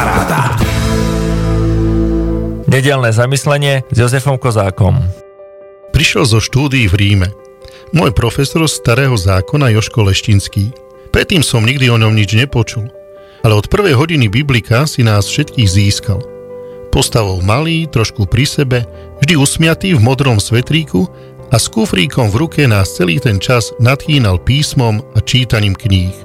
Paráda. Nedelné zamyslenie s Jozefom Kozákom. Prišiel zo štúdií v Ríme. Môj profesor z starého zákona Joško Leštinský. Predtým som nikdy o ňom nič nepočul. Ale od prvej hodiny biblika si nás všetkých získal. Postavou malý, trošku pri sebe, vždy usmiatý v modrom svetríku a s kufríkom v ruke nás celý ten čas nadchýnal písmom a čítaním kníh.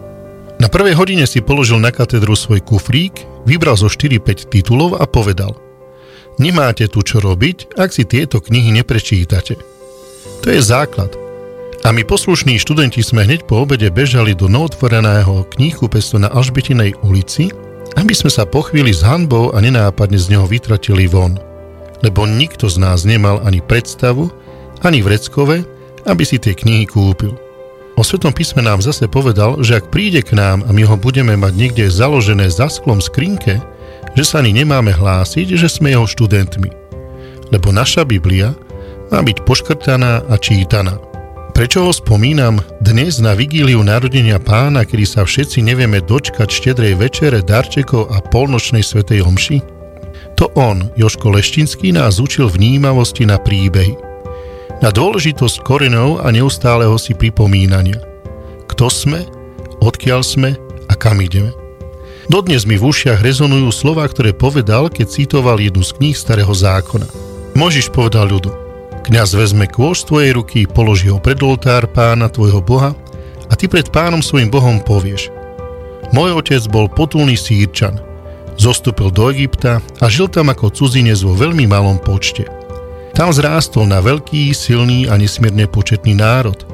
Na prvej hodine si položil na katedru svoj kufrík, vybral zo 4-5 titulov a povedal Nemáte tu čo robiť, ak si tieto knihy neprečítate. To je základ – a my poslušní študenti sme hneď po obede bežali do nootvoreného knihkupestu na Alžbetinej ulici, aby sme sa po chvíli s hanbou a nenápadne z neho vytratili von. Lebo nikto z nás nemal ani predstavu, ani vreckové, aby si tie knihy kúpil. O Svetom písme nám zase povedal, že ak príde k nám a my ho budeme mať niekde založené za sklom skrinke, že sa ani nemáme hlásiť, že sme jeho študentmi. Lebo naša Biblia má byť poškrtaná a čítaná. Prečo ho spomínam dnes na vigíliu narodenia pána, kedy sa všetci nevieme dočkať štedrej večere, darčekov a polnočnej svetej omši? To on, Joško Leštinský, nás učil vnímavosti na príbehy. Na dôležitosť korenov a neustáleho si pripomínania. Kto sme, odkiaľ sme a kam ideme. Dodnes mi v ušiach rezonujú slova, ktoré povedal, keď citoval jednu z kníh Starého zákona. Možiš povedal ľudu – Kňaz vezme kôž z tvojej ruky, položí ho pred oltár pána tvojho Boha a ty pred pánom svojim Bohom povieš Môj otec bol potulný sírčan, zostúpil do Egypta a žil tam ako cudzinec vo veľmi malom počte. Tam zrástol na veľký, silný a nesmierne početný národ.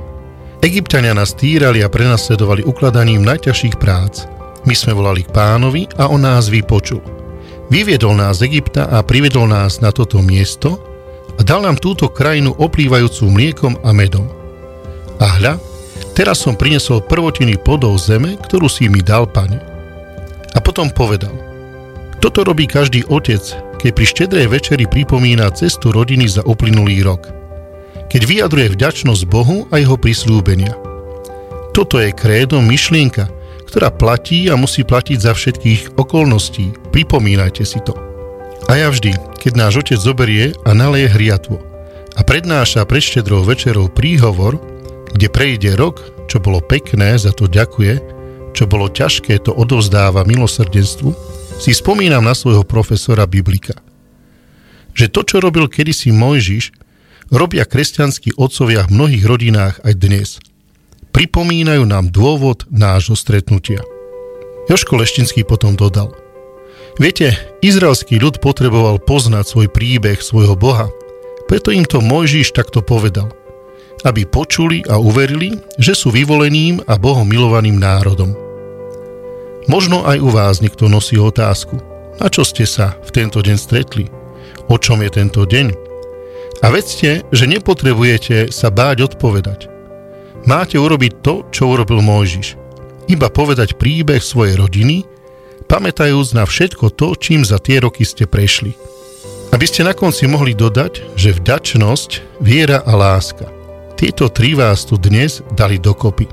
Egyptania nás týrali a prenasledovali ukladaním najťažších prác. My sme volali k pánovi a on nás vypočul. Vyviedol nás z Egypta a priviedol nás na toto miesto, a dal nám túto krajinu oplývajúcu mliekom a medom. A hľa, teraz som prinesol prvotiny plodov zeme, ktorú si mi dal, pane. A potom povedal, toto robí každý otec, keď pri štedrej večeri pripomína cestu rodiny za uplynulý rok. Keď vyjadruje vďačnosť Bohu a jeho prislúbenia. Toto je krédo myšlienka, ktorá platí a musí platiť za všetkých okolností. Pripomínajte si to. A ja vždy, keď náš otec zoberie a naleje hriatvo a prednáša pred štedrou večerou príhovor, kde prejde rok, čo bolo pekné, za to ďakuje, čo bolo ťažké, to odovzdáva milosrdenstvu, si spomínam na svojho profesora Biblika. Že to, čo robil kedysi Mojžiš, robia kresťanskí otcovia v mnohých rodinách aj dnes. Pripomínajú nám dôvod nášho stretnutia. Joško Leštinský potom dodal – Viete, izraelský ľud potreboval poznať svoj príbeh svojho Boha, preto im to Mojžiš takto povedal, aby počuli a uverili, že sú vyvoleným a Bohom milovaným národom. Možno aj u vás niekto nosí otázku, na čo ste sa v tento deň stretli, o čom je tento deň. A vedzte, že nepotrebujete sa báť odpovedať. Máte urobiť to, čo urobil Mojžiš. Iba povedať príbeh svojej rodiny, pamätajúc na všetko to, čím za tie roky ste prešli. Aby ste na konci mohli dodať, že vďačnosť, viera a láska. Tieto tri vás tu dnes dali dokopy.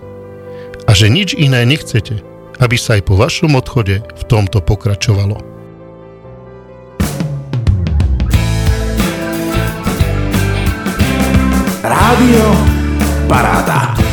A že nič iné nechcete, aby sa aj po vašom odchode v tomto pokračovalo. Rádio Paráda.